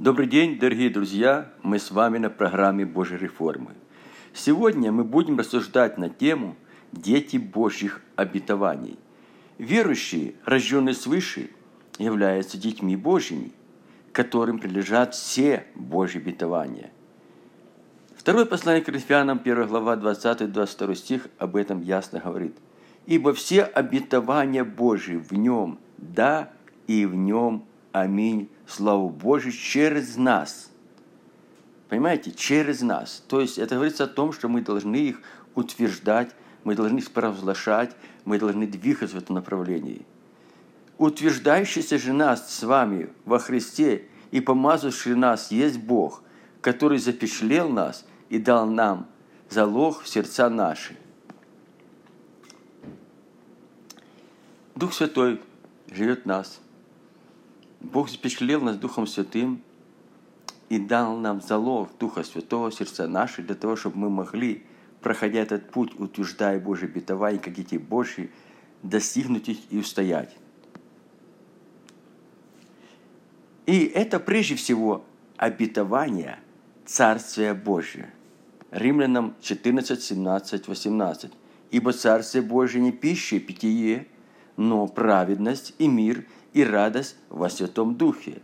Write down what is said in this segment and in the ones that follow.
Добрый день, дорогие друзья! Мы с вами на программе Божьей реформы. Сегодня мы будем рассуждать на тему «Дети Божьих обетований». Верующие, рожденные свыше, являются детьми Божьими, которым прилежат все Божьи обетования. Второе послание к Коринфянам, 1 глава, 20-22 стих об этом ясно говорит. «Ибо все обетования Божьи в нем, да, и в нем Аминь. Славу Божию через нас. Понимаете? Через нас. То есть это говорится о том, что мы должны их утверждать, мы должны их провозглашать, мы должны двигаться в этом направлении. Утверждающийся же нас с вами во Христе и помазавший нас есть Бог, который запечатлел нас и дал нам залог в сердца наши. Дух Святой живет в нас – Бог запечатлел нас Духом Святым и дал нам залог Духа Святого сердца наши, для того, чтобы мы могли, проходя этот путь, утверждая Божье обетование, как дети Божьи, достигнуть их и устоять. И это прежде всего обетование Царствия Божия. Римлянам 14, 17, 18. «Ибо Царствие Божие не пища и питье, но праведность и мир – и радость во Святом Духе.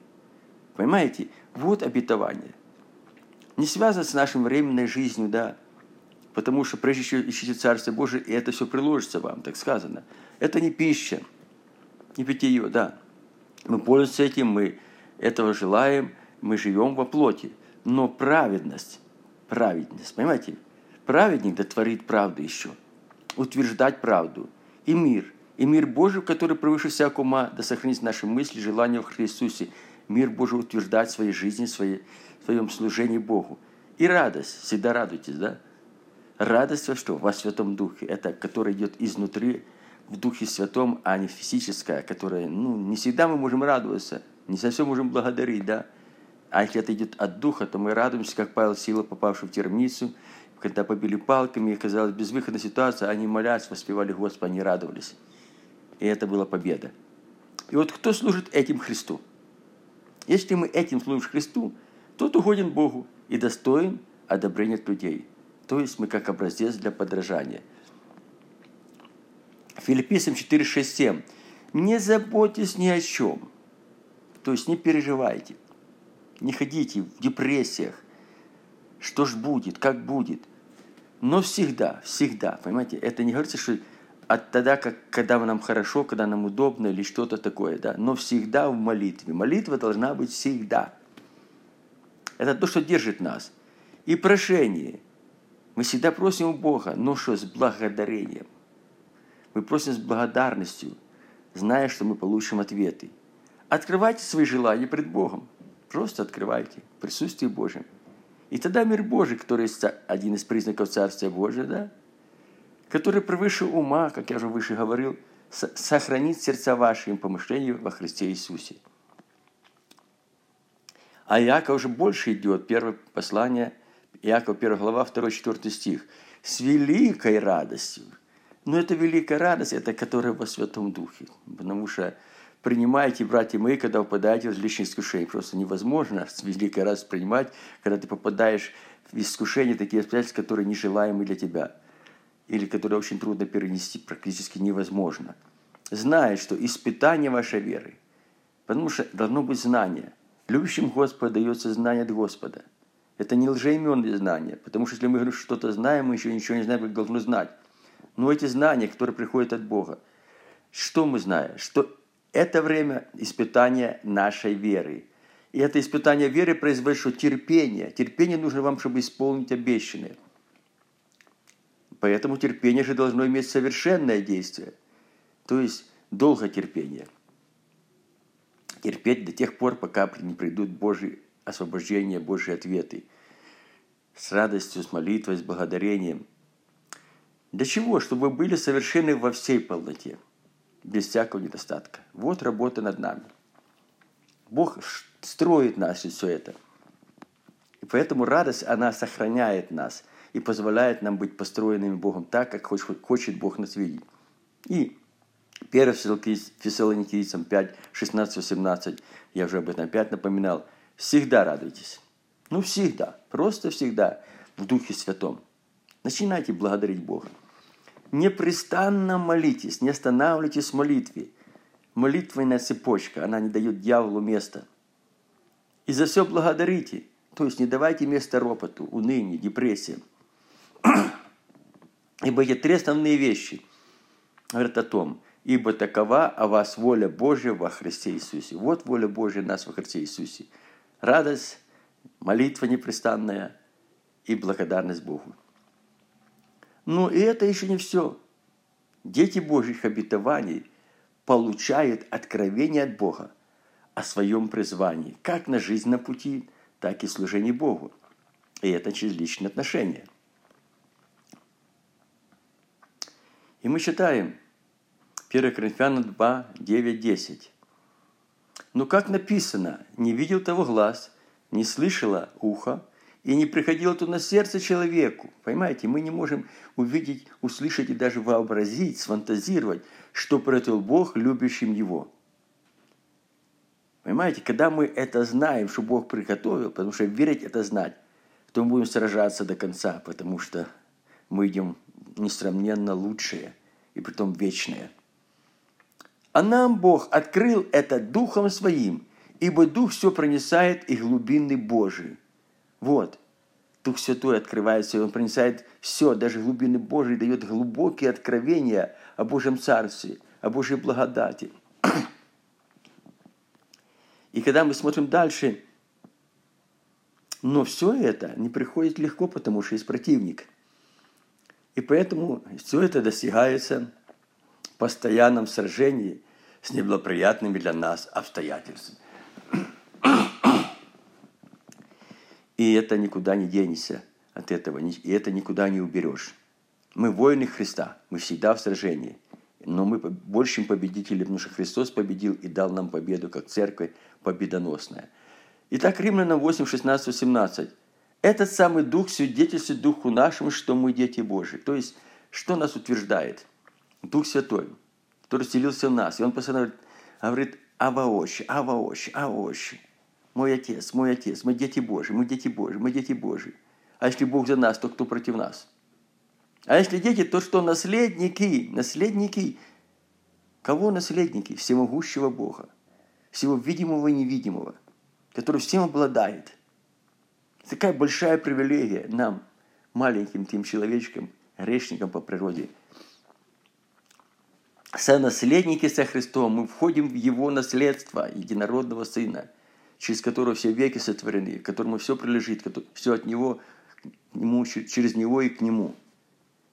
Понимаете? Вот обетование. Не связано с нашей временной жизнью, да, потому что прежде чем ищите Царство Божие, и это все приложится вам, так сказано. Это не пища, не питье, да. Мы пользуемся этим, мы этого желаем, мы живем во плоти. Но праведность, праведность, понимаете? Праведник да творит правду еще, утверждать правду и мир – и мир Божий, который превыше всякого ума, да сохранит наши мысли, желания в Христусе. Мир Божий утверждать в своей жизни, в, своей, своем служении Богу. И радость. Всегда радуйтесь, да? Радость во что? Во Святом Духе. Это, которая идет изнутри, в Духе Святом, а не физическая, которая, ну, не всегда мы можем радоваться, не совсем можем благодарить, да? А если это идет от Духа, то мы радуемся, как Павел Сила, попавший в термицу, когда побили палками, и оказалась безвыходная ситуация, они молясь, воспевали Господа, они радовались. И это была победа. И вот кто служит этим Христу? Если мы этим служим Христу, тот угоден Богу и достоин одобрения людей. То есть мы как образец для подражания. Филиппийцам 4, 6, 7. Не заботьтесь ни о чем. То есть не переживайте. Не ходите в депрессиях. Что ж будет, как будет. Но всегда, всегда, понимаете, это не говорится, что от тогда, как, когда нам хорошо, когда нам удобно или что-то такое, да, но всегда в молитве. Молитва должна быть всегда. Это то, что держит нас. И прошение. Мы всегда просим у Бога, но что с благодарением. Мы просим с благодарностью, зная, что мы получим ответы. Открывайте свои желания пред Богом. Просто открывайте в присутствии Божьем. И тогда мир Божий, который один из признаков Царствия Божия, да, который превыше ума, как я уже выше говорил, сохранит сердца ваши им помышления во Христе Иисусе. А Иаков уже больше идет, первое послание, Иаков 1 глава, 2-4 стих. С великой радостью. Но это великая радость, это которая во Святом Духе. Потому что принимайте, братья мои, когда попадаете в различные искушения. Просто невозможно с великой радостью принимать, когда ты попадаешь в искушения, такие обстоятельства, которые нежелаемы для тебя – или которые очень трудно перенести, практически невозможно. Знает, что испытание вашей веры, потому что должно быть знание. Любящим Господа дается знание от Господа. Это не лжеименные знания, потому что если мы говорим, что что-то знаем, мы еще ничего не знаем, как должны знать. Но эти знания, которые приходят от Бога, что мы знаем? Что это время испытания нашей веры. И это испытание веры производит что терпение. Терпение нужно вам, чтобы исполнить обещанное – Поэтому терпение же должно иметь совершенное действие, то есть долготерпение. Терпеть до тех пор, пока не придут Божьи освобождения, Божьи ответы. С радостью, с молитвой, с благодарением. Для чего? Чтобы вы были совершенны во всей полноте, без всякого недостатка. Вот работа над нами. Бог строит нас и все это. И поэтому радость, она сохраняет нас – и позволяет нам быть построенными Богом так, как хочет Бог нас видеть. И 1 Фессалоникийцам 5, 16, 18, я уже об этом опять напоминал, всегда радуйтесь. Ну, всегда, просто всегда в Духе Святом. Начинайте благодарить Бога. Непрестанно молитесь, не останавливайтесь в молитве. Молитвенная цепочка, она не дает дьяволу места. И за все благодарите. То есть не давайте место ропоту, унынию, депрессиям. Ибо эти три основные вещи говорят о том, ибо такова о вас воля Божья во Христе Иисусе. Вот воля Божья нас во Христе Иисусе. Радость, молитва непрестанная и благодарность Богу. Но и это еще не все. Дети Божьих обетований получают откровение от Бога о своем призвании, как на жизнь на пути, так и служении Богу. И это через личные отношения. И мы читаем 1 Коринфянам 2, 9, 10. Но как написано, не видел того глаз, не слышало ухо, и не приходило то на сердце человеку. Понимаете, мы не можем увидеть, услышать и даже вообразить, сфантазировать, что приготовил Бог любящим Его. Понимаете, когда мы это знаем, что Бог приготовил, потому что верить это знать, то мы будем сражаться до конца, потому что мы идем несравненно лучшее и притом вечное. А нам Бог открыл это Духом Своим, ибо Дух все пронесает и глубины Божии. Вот. Дух Святой открывается, и Он проницает все, даже глубины Божьи, дает глубокие откровения о Божьем Царстве, о Божьей благодати. И когда мы смотрим дальше, но все это не приходит легко, потому что есть противник. И поэтому все это достигается в постоянном сражении с неблагоприятными для нас обстоятельствами. И это никуда не денешься от этого, и это никуда не уберешь. Мы воины Христа, мы всегда в сражении. Но мы большим победители, потому что Христос победил и дал нам победу, как церковь победоносная. Итак, Римлянам 8, 16, 18. Этот самый Дух свидетельствует Духу нашему, что мы дети Божьи. То есть, что нас утверждает? Дух Святой, который селился в нас. И Он постоянно говорит, аваощи, аваощи, аваощи мой Отец, мой Отец, мы дети Божьи, мы дети Божьи, мы дети Божьи. А если Бог за нас, то кто против нас? А если дети, то что наследники, наследники. Кого наследники? Всемогущего Бога, всего видимого и невидимого, который всем обладает. Такая большая привилегия нам, маленьким тем человечкам, грешникам по природе. Сонаследники со Христом, мы входим в Его наследство, единородного Сына – через которого все веки сотворены, которому все прилежит, все от Него, нему, через Него и к Нему.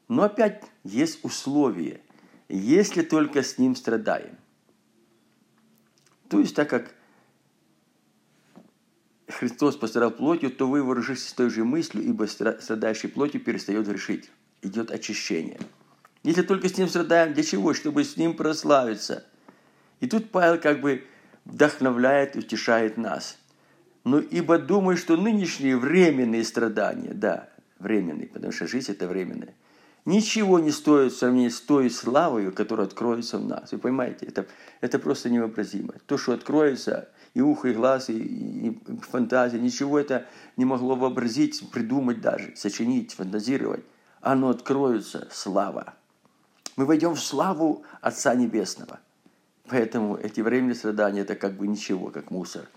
Но опять есть условие, если только с Ним страдаем. То есть, так как Христос пострадал плотью, то вы вооружитесь той же мыслью, ибо страдающий плотью перестает грешить. Идет очищение. Если только с Ним страдаем, для чего? Чтобы с Ним прославиться. И тут Павел как бы вдохновляет, утешает нас. Но ибо думаю, что нынешние временные страдания, да, временные, потому что жизнь это временная, ничего не стоит в сравнении с той славой, которая откроется в нас. Вы понимаете, это, это просто невообразимо. То, что откроется, и ухо, и глаз, и, и, и фантазия, ничего это не могло вообразить, придумать даже, сочинить, фантазировать. Оно откроется, слава. Мы войдем в славу Отца Небесного – Поэтому эти временные страдания – это как бы ничего, как мусор.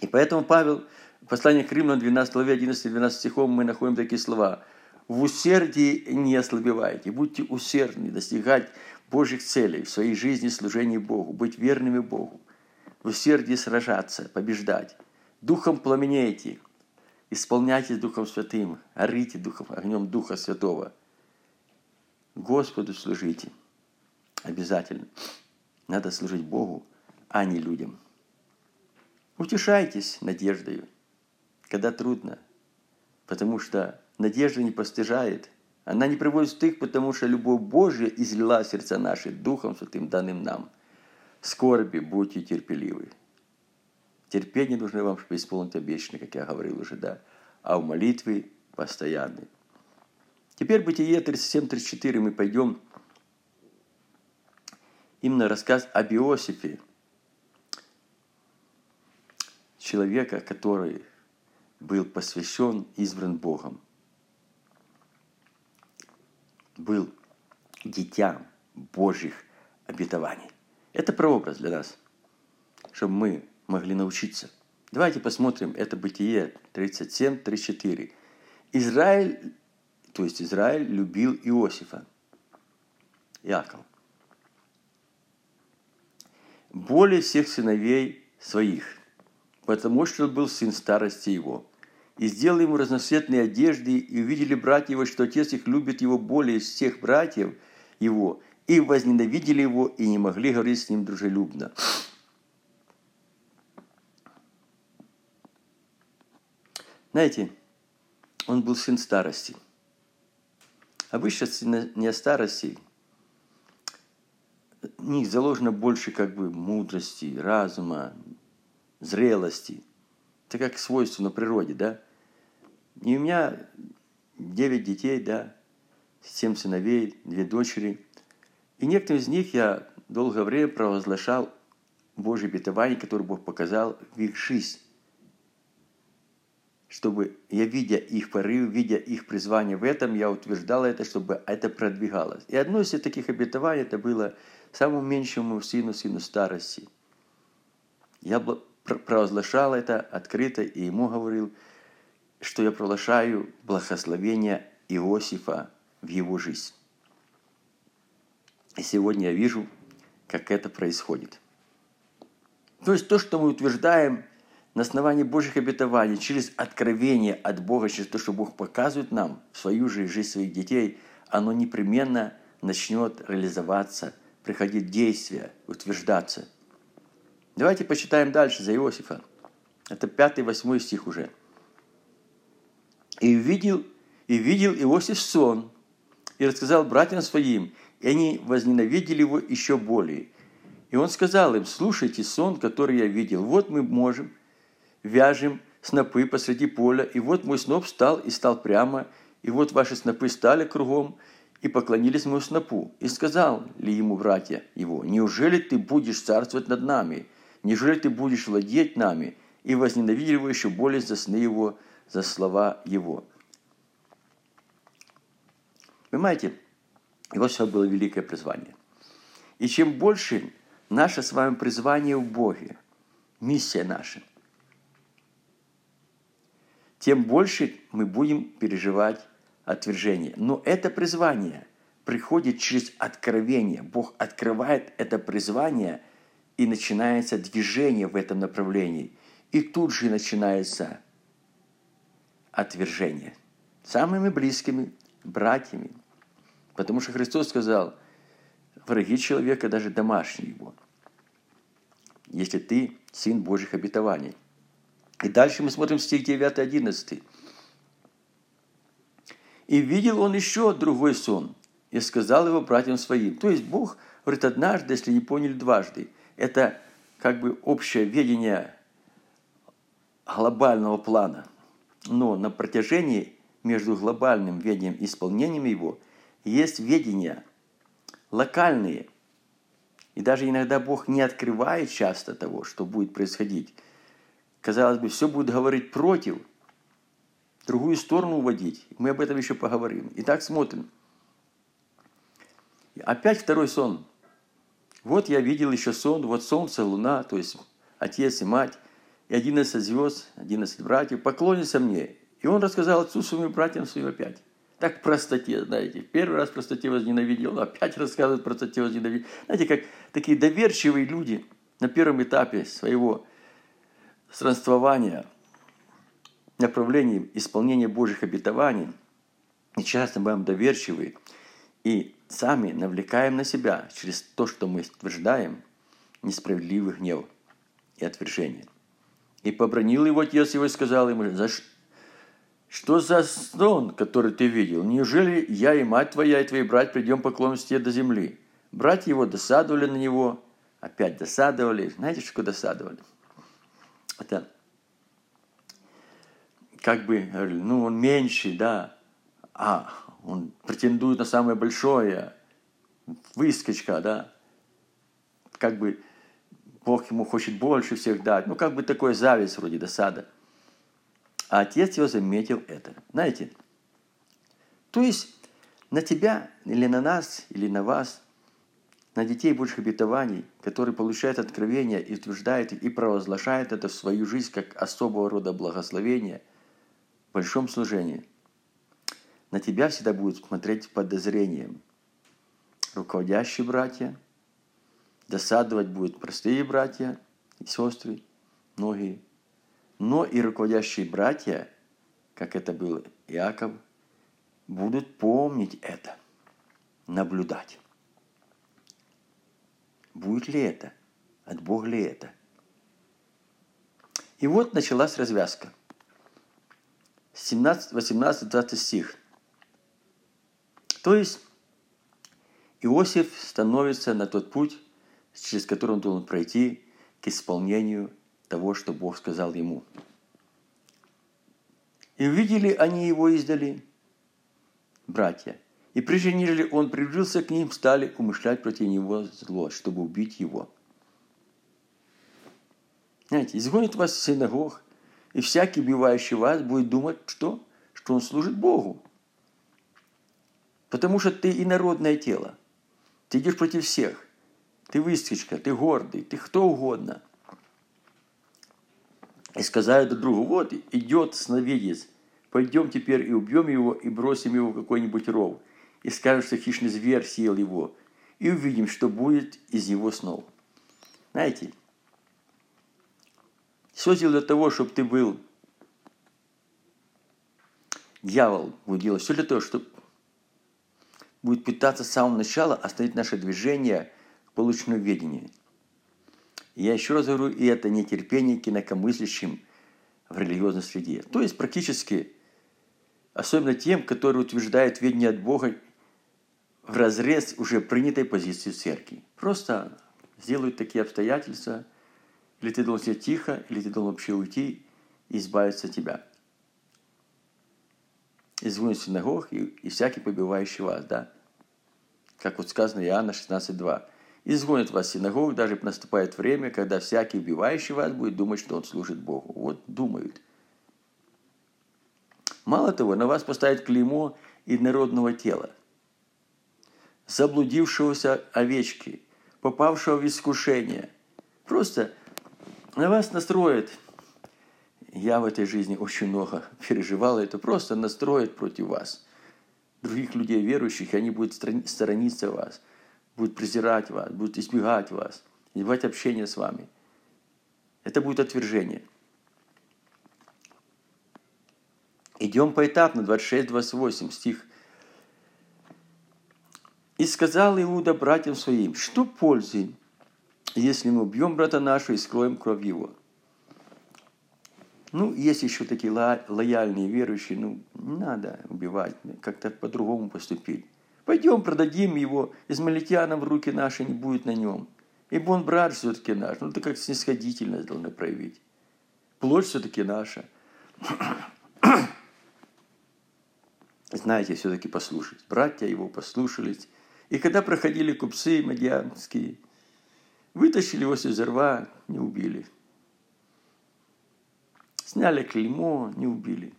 И поэтому Павел, в послании к Римлянам, 12 главе, 11-12 стихом, мы находим такие слова. «В усердии не ослабевайте, будьте усердны достигать Божьих целей в своей жизни, служении Богу, быть верными Богу, в усердии сражаться, побеждать, духом пламенейте, исполняйтесь Духом Святым, орите Духом, огнем Духа Святого, Господу служите». Обязательно. Надо служить Богу, а не людям. Утешайтесь надеждою, когда трудно, потому что надежда не постижает. Она не приводит стых, потому что любовь Божья излила сердца наши Духом Святым, данным нам. Скорби будьте терпеливы. Терпение нужно вам, чтобы исполнить обещанное, как я говорил уже, да, а в молитве постоянный. Теперь Бытие 37-34 мы пойдем именно рассказ об Иосифе. человека, который был посвящен, избран Богом. Был дитям Божьих обетований. Это прообраз для нас, чтобы мы могли научиться. Давайте посмотрим это Бытие 37-34. Израиль, то есть Израиль любил Иосифа, Иаков, более всех сыновей своих, потому что он был сын старости его. И сделал ему разноцветные одежды, и увидели братья его, что отец их любит его более всех братьев его, и возненавидели его, и не могли говорить с ним дружелюбно. Знаете, он был сын старости. Обычно не о старости, в них заложено больше как бы мудрости, разума, зрелости. Это как свойство на природе, да? И у меня девять детей, да, семь сыновей, две дочери. И некоторым из них я долгое время провозглашал Божье обетование, которое Бог показал в их жизнь чтобы я, видя их порыв, видя их призвание в этом, я утверждал это, чтобы это продвигалось. И одно из таких обетований, это было самому меньшему сыну, сыну старости. Я провозглашал это открыто и ему говорил, что я провозглашаю благословение Иосифа в его жизнь. И сегодня я вижу, как это происходит. То есть то, что мы утверждаем – на основании Божьих обетований, через откровение от Бога, через то, что Бог показывает нам свою жизнь, жизнь своих детей, оно непременно начнет реализоваться, приходить действие, утверждаться. Давайте почитаем дальше за Иосифа. Это пятый, восьмой стих уже. «И видел, и видел Иосиф сон, и рассказал братьям своим, и они возненавидели его еще более. И он сказал им, слушайте сон, который я видел. Вот мы можем вяжем снопы посреди поля, и вот мой сноп встал и стал прямо, и вот ваши снопы стали кругом, и поклонились моему снопу. И сказал ли ему братья его, неужели ты будешь царствовать над нами? Неужели ты будешь владеть нами? И возненавидели его еще более за сны его, за слова его. Понимаете, его все было великое призвание. И чем больше наше с вами призвание в Боге, миссия наша – тем больше мы будем переживать отвержение. Но это призвание приходит через откровение. Бог открывает это призвание, и начинается движение в этом направлении. И тут же начинается отвержение. Самыми близкими братьями. Потому что Христос сказал, враги человека даже домашние его. Если ты сын Божьих обетований – и дальше мы смотрим стих 9 11. «И видел он еще другой сон, и сказал его братьям своим». То есть Бог говорит однажды, если не поняли дважды. Это как бы общее видение глобального плана. Но на протяжении между глобальным ведением и исполнением его есть ведения локальные. И даже иногда Бог не открывает часто того, что будет происходить – казалось бы, все будет говорить против, другую сторону уводить. Мы об этом еще поговорим. Итак, смотрим. Опять второй сон. Вот я видел еще сон, вот солнце, луна, то есть отец и мать, и одиннадцать звезд, одиннадцать братьев поклонятся мне. И он рассказал отцу своим братьям своим опять. Так в простоте, знаете. Первый раз в простоте возненавидел, опять рассказывает в простоте возненавидел. Знаете, как такие доверчивые люди на первом этапе своего странствования, направлении исполнения Божьих обетований, и часто бываем доверчивы, и сами навлекаем на себя через то, что мы утверждаем, несправедливый гнев и отвержение. И побронил его отец его и сказал ему, за что за сон, который ты видел? Неужели я и мать твоя, и твои братья придем поклониться тебе до земли? Братья его досадовали на него, опять досадовали. Знаете, что досадовали? это как бы, ну, он меньший, да, а он претендует на самое большое, выскочка, да, как бы Бог ему хочет больше всех дать. Ну, как бы такое зависть вроде досада. А отец его заметил это. Знаете, то есть на тебя или на нас, или на вас, на детей Божьих обетований, которые получают откровение и утверждают и провозглашают это в свою жизнь как особого рода благословение в большом служении, на тебя всегда будут смотреть с подозрением руководящие братья, досадовать будут простые братья и сестры, многие, но и руководящие братья, как это был Иаков, будут помнить это, наблюдать. Будет ли это? От Бога ли это? И вот началась развязка. 17, 18, 20 стих. То есть Иосиф становится на тот путь, через который он должен пройти к исполнению того, что Бог сказал ему. И увидели они его издали, братья. И прежде нежели он приблизился к ним, стали умышлять против него зло, чтобы убить его. Знаете, изгонит вас в синагог, и всякий, убивающий вас, будет думать, что? Что он служит Богу. Потому что ты инородное тело. Ты идешь против всех. Ты выскочка, ты гордый, ты кто угодно. И сказали друг другу, вот идет сновидец, пойдем теперь и убьем его, и бросим его в какой-нибудь ров. И скажем, что хищный зверь съел его. И увидим, что будет из его снов. Знаете, сделал для того, чтобы ты был дьявол будет делать все для того, чтобы будет пытаться с самого начала остановить наше движение И я еще раз говорю, и это нетерпение к инакомыслящим в религиозной среде. То есть практически, особенно тем, которые утверждают ведение от Бога в разрез уже принятой позиции церкви. Просто сделают такие обстоятельства, или ты должен сидеть тихо, или ты должен вообще уйти и избавиться от тебя. Извинь синагог и, и всякий побивающий вас, да? как вот сказано Иоанна 16.2. «Изгонит вас синагог, даже наступает время, когда всякий убивающий вас будет думать, что он служит Богу». Вот думают. Мало того, на вас поставят клеймо инородного тела, заблудившегося овечки, попавшего в искушение. Просто на вас настроят я в этой жизни очень много переживал, это просто настроит против вас других людей верующих, они будут сторониться вас, будут презирать вас, будут избегать вас, избегать общения с вами. Это будет отвержение. Идем поэтапно, 26-28 стих. «И сказал Иуда братьям своим, что пользы, если мы убьем брата нашего и скроем кровь его?» Ну, есть еще такие лояльные верующие, ну, не надо убивать, как-то по-другому поступить. Пойдем продадим его, измалитянам в руки наши не будет на нем. Ибо он брат все-таки наш. Ну, это как снисходительность должны проявить. Плоть все-таки наша. Знаете, все-таки послушать. Братья его послушались. И когда проходили купцы мадьянские, вытащили его из рва, не убили. Сняли клеймо, не убили.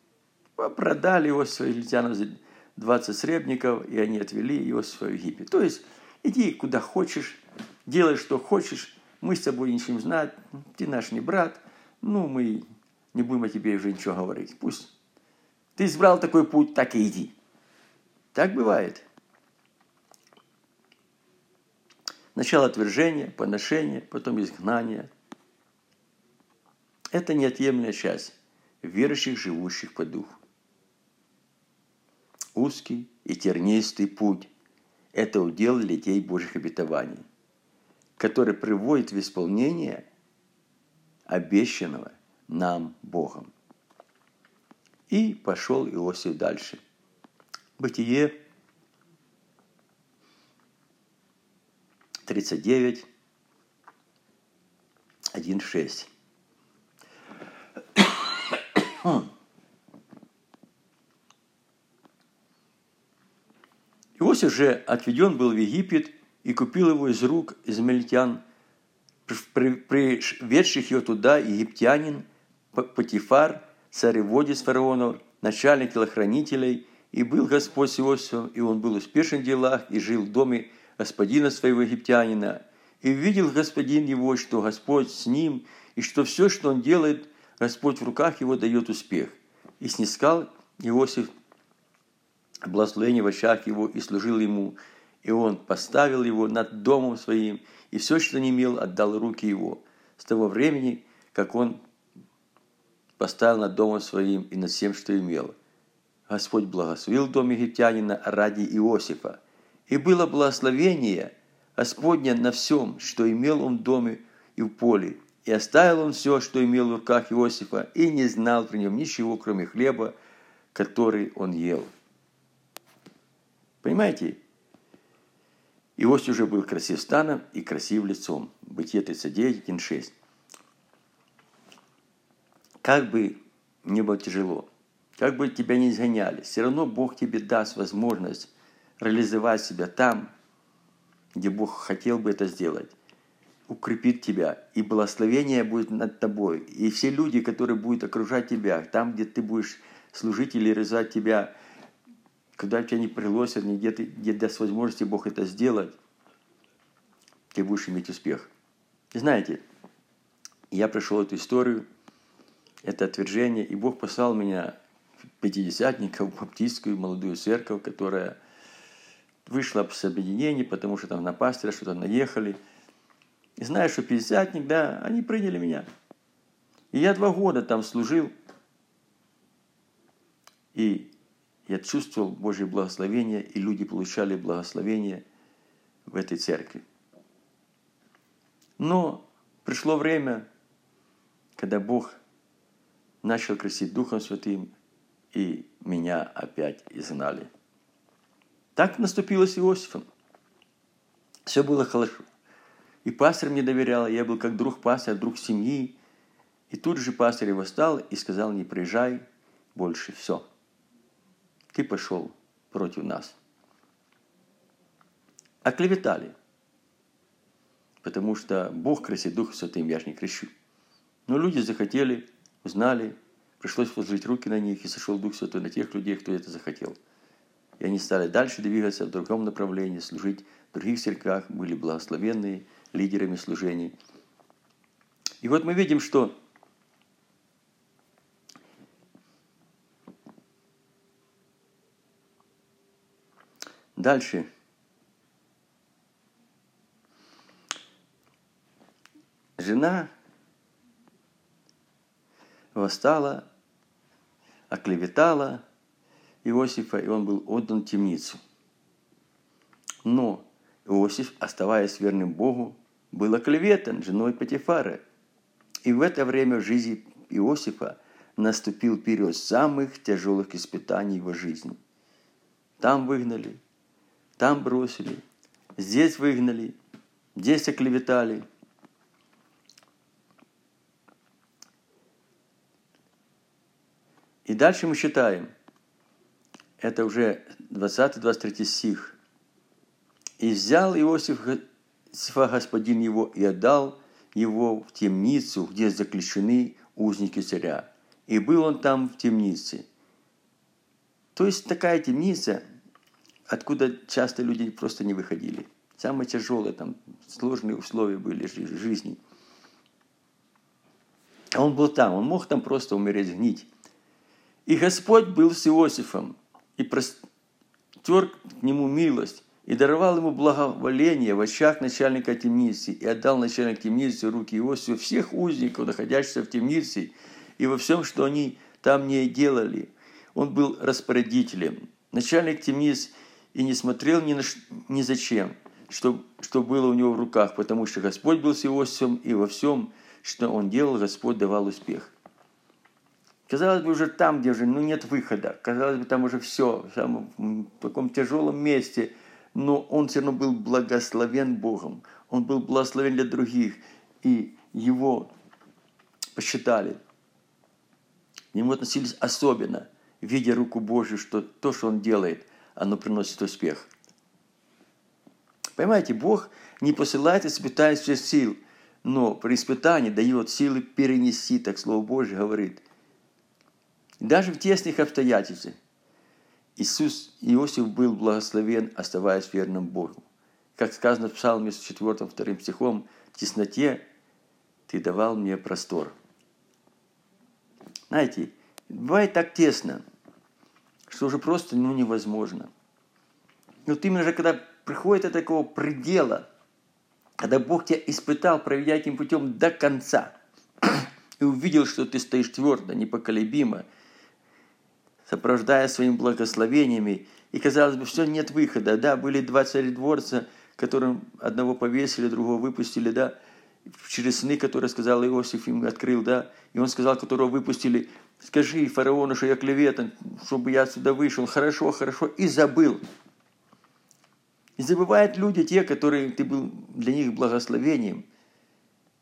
Продали его израильтянам за 20 сребников, и они отвели его в свою Египет. То есть, иди куда хочешь, делай, что хочешь, мы с тобой ничего не знаем, ты наш не брат, ну, мы не будем о тебе уже ничего говорить. Пусть ты избрал такой путь, так и иди. Так бывает. Сначала отвержение, поношение, потом изгнание, это неотъемлемая часть верующих, живущих по духу. Узкий и тернистый путь – это удел детей Божьих обетований, который приводит в исполнение обещанного нам Богом. И пошел Иосиф дальше. Бытие 39, 1, 6. Иосиф же отведен был в Египет и купил его из рук измельтян приведших ее туда египтянин Патифар, цареводец фараонов, начальник телохранителей, и был Господь с Иосифом, и он был успешен в делах, и жил в доме господина своего египтянина. И видел господин его, что Господь с ним, и что все, что он делает, Господь в руках его дает успех. И снискал Иосиф благословение в очах его и служил ему. И он поставил его над домом своим, и все, что не имел, отдал руки его. С того времени, как он поставил над домом своим и над всем, что имел. Господь благословил дом египтянина ради Иосифа. И было благословение Господня на всем, что имел он в доме и в поле. И оставил он все, что имел в руках Иосифа, и не знал при нем ничего, кроме хлеба, который он ел. Понимаете? Иосиф уже был красив станом и красив лицом. Бытие 39, 1, Как бы не было тяжело, как бы тебя не изгоняли, все равно Бог тебе даст возможность реализовать себя там, где Бог хотел бы это сделать. Укрепит тебя, и благословение будет над тобой. И все люди, которые будут окружать тебя, там, где ты будешь служить или реализовать тебя – когда тебя не пригласят, где, ты, где даст возможности Бог это сделать, ты будешь иметь успех. И знаете, я пришел эту историю, это отвержение, и Бог послал меня пятидесятников в баптистскую молодую церковь, которая вышла с объединений, потому что там на пастыря что-то наехали. И знаешь, что пятидесятник, да, они приняли меня. И я два года там служил. И я чувствовал Божье благословение, и люди получали благословение в этой церкви. Но пришло время, когда Бог начал красить Духом Святым, и меня опять изгнали. Так наступило с Иосифом. Все было хорошо. И пастор мне доверял, я был как друг пастора, друг семьи. И тут же пастор его стал и сказал, не приезжай больше, все ты пошел против нас. Оклеветали. Потому что Бог крестит Дух Святым, я же не крещу. Но люди захотели, узнали, пришлось возложить руки на них, и сошел Дух Святой на тех людей, кто это захотел. И они стали дальше двигаться в другом направлении, служить в других церквях, были благословенные лидерами служений. И вот мы видим, что Дальше. Жена восстала, оклеветала Иосифа, и он был отдан темницу. Но Иосиф, оставаясь верным Богу, был оклеветан женой Патифара. И в это время в жизни Иосифа наступил период самых тяжелых испытаний его жизни. Там выгнали, там бросили, здесь выгнали, здесь оклеветали. И дальше мы считаем, это уже 20-23 стих. «И взял Иосиф господин его и отдал его в темницу, где заключены узники царя. И был он там в темнице». То есть такая темница – откуда часто люди просто не выходили. Самые тяжелые, там, сложные условия были жизни. А он был там, он мог там просто умереть, гнить. И Господь был с Иосифом, и простер к нему милость, и даровал ему благоволение в очах начальника темницы, и отдал начальник темницы руки Иосифу всех узников, находящихся в темнице, и во всем, что они там не делали. Он был распорядителем. Начальник темницы и не смотрел ни, на, ни зачем, что, что было у него в руках, потому что Господь был с Иосифом, и во всем, что он делал, Господь давал успех. Казалось бы, уже там, где уже ну, нет выхода, казалось бы, там уже все, там, в таком тяжелом месте, но он все равно был благословен Богом, он был благословен для других, и его посчитали. К нему относились особенно, видя руку Божью, что то, что он делает – оно приносит успех. Понимаете, Бог не посылает испытаний всех сил, но при испытании дает силы перенести, так Слово Божье говорит. даже в тесных обстоятельствах Иисус, Иосиф был благословен, оставаясь верным Богу. Как сказано в Псалме с 4 2 стихом, в тесноте ты давал мне простор. Знаете, бывает так тесно, что уже просто ну, невозможно. И вот именно же, когда приходит до такого предела, когда Бог тебя испытал, проведя этим путем до конца, и увидел, что ты стоишь твердо, непоколебимо, сопровождая своими благословениями, и, казалось бы, все, нет выхода. Да, были два царедворца, которым одного повесили, другого выпустили, да, через сны, которые сказал Иосиф им открыл, да, и он сказал, которого выпустили, скажи фараону, что я клеветан, чтобы я отсюда вышел, хорошо, хорошо, и забыл. И забывают люди, те, которые ты был для них благословением,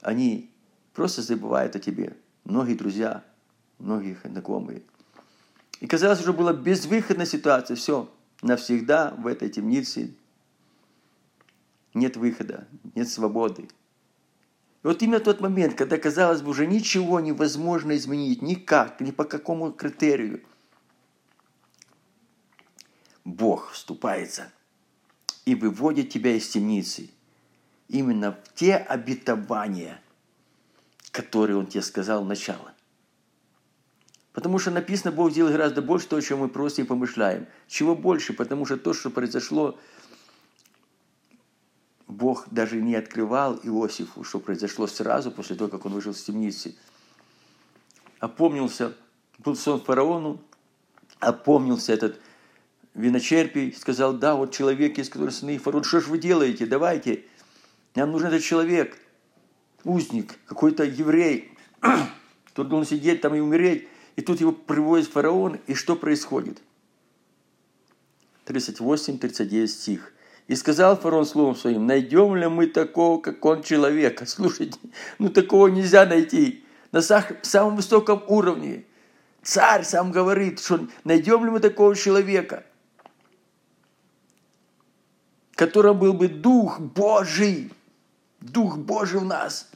они просто забывают о тебе. Многие друзья, многие знакомые. И казалось, уже была безвыходная ситуация, все, навсегда в этой темнице нет выхода, нет свободы. Вот именно тот момент, когда, казалось бы, уже ничего невозможно изменить, никак, ни по какому критерию, Бог вступается и выводит тебя из темницы именно в те обетования, которые Он тебе сказал начало. Потому что написано, Бог делает гораздо больше того, чем мы просто и помышляем. Чего больше? Потому что то, что произошло Бог даже не открывал Иосифу, что произошло сразу после того, как он вышел из темницы. Опомнился, был сон фараону, опомнился этот виночерпий, сказал, да, вот человек есть, который сны фараон, что же вы делаете, давайте, нам нужен этот человек, узник, какой-то еврей, который должен сидеть там и умереть, и тут его приводит фараон, и что происходит? 38-39 стих. И сказал фараон словом своим, найдем ли мы такого, как он человека? Слушайте, ну такого нельзя найти. На самом высоком уровне. Царь сам говорит, что найдем ли мы такого человека, которым был бы Дух Божий. Дух Божий в нас.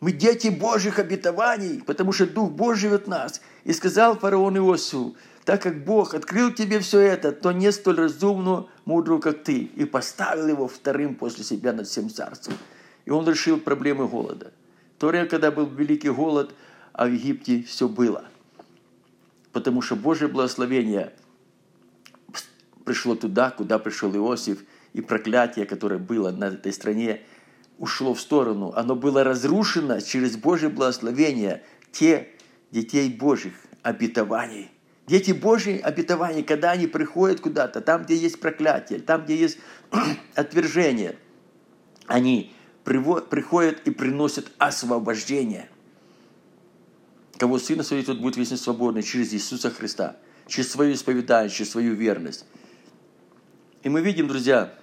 Мы дети Божьих обетований, потому что Дух Божий в нас. И сказал фараон Иосифу, так как Бог открыл тебе все это, то не столь разумно, мудрого, как ты, и поставил его вторым после себя над всем царством. И он решил проблемы голода. В то время, когда был великий голод, а в Египте все было. Потому что Божье благословение пришло туда, куда пришел Иосиф, и проклятие, которое было на этой стране, ушло в сторону. Оно было разрушено через Божье благословение те детей Божьих обетований. Дети Божьи обетования, когда они приходят куда-то, там, где есть проклятие, там, где есть отвержение, они приходят и приносят освобождение. Кого Сына Своего тот будет вечно свободный через Иисуса Христа, через свое исповедание, через свою верность. И мы видим, друзья,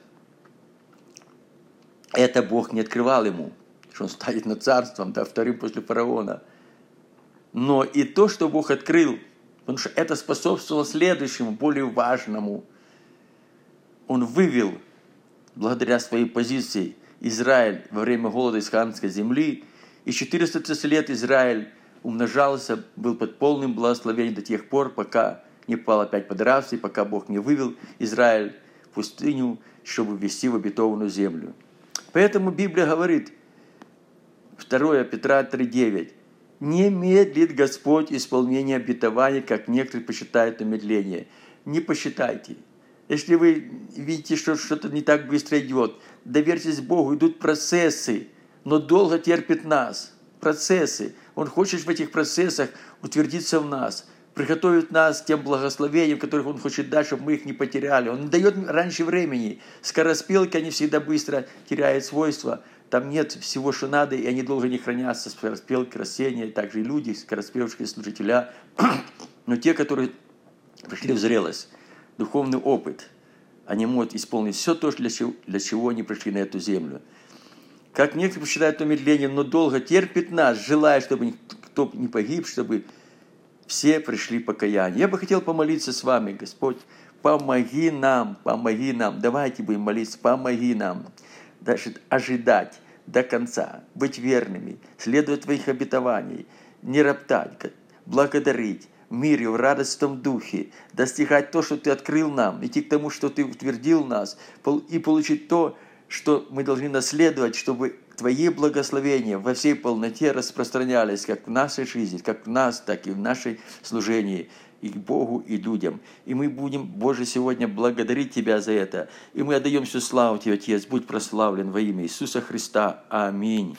это Бог не открывал ему, что он станет над царством, да, вторым после фараона. Но и то, что Бог открыл – Потому что это способствовало следующему, более важному. Он вывел, благодаря своей позиции, Израиль во время голода из ханской земли. И 430 лет Израиль умножался, был под полным благословением до тех пор, пока не пал опять под рабство, и пока Бог не вывел Израиль в пустыню, чтобы ввести в обетованную землю. Поэтому Библия говорит, 2 Петра 3,9, не медлит Господь исполнение обетования, как некоторые посчитают умедление. Не посчитайте. Если вы видите, что что-то не так быстро идет, доверьтесь Богу, идут процессы, но долго терпит нас. Процессы. Он хочет в этих процессах утвердиться в нас, приготовить нас к тем благословениям, которых Он хочет дать, чтобы мы их не потеряли. Он дает раньше времени. Скороспелки, они всегда быстро теряют свойства. Там нет всего, что надо, и они долго не хранятся, скороспелки, растения, также и люди, скороспевшие служителя. Но те, которые пришли в зрелость, духовный опыт, они могут исполнить все то, для чего, для чего они пришли на эту землю. Как некоторые посчитают то но долго терпит нас, желая, чтобы никто не погиб, чтобы все пришли покаяние. Я бы хотел помолиться с вами, Господь, помоги нам, помоги нам. Давайте будем молиться, помоги нам. Даже ожидать до конца, быть верными, следовать Твоих обетований, не роптать, благодарить, в мире, в радостном духе, достигать то, что Ты открыл нам, идти к тому, что Ты утвердил нас, и получить то, что мы должны наследовать, чтобы Твои благословения во всей полноте распространялись как в нашей жизни, как в нас, так и в нашей служении и к Богу, и людям. И мы будем, Боже, сегодня благодарить Тебя за это. И мы отдаем всю славу Тебе, Отец. Будь прославлен во имя Иисуса Христа. Аминь.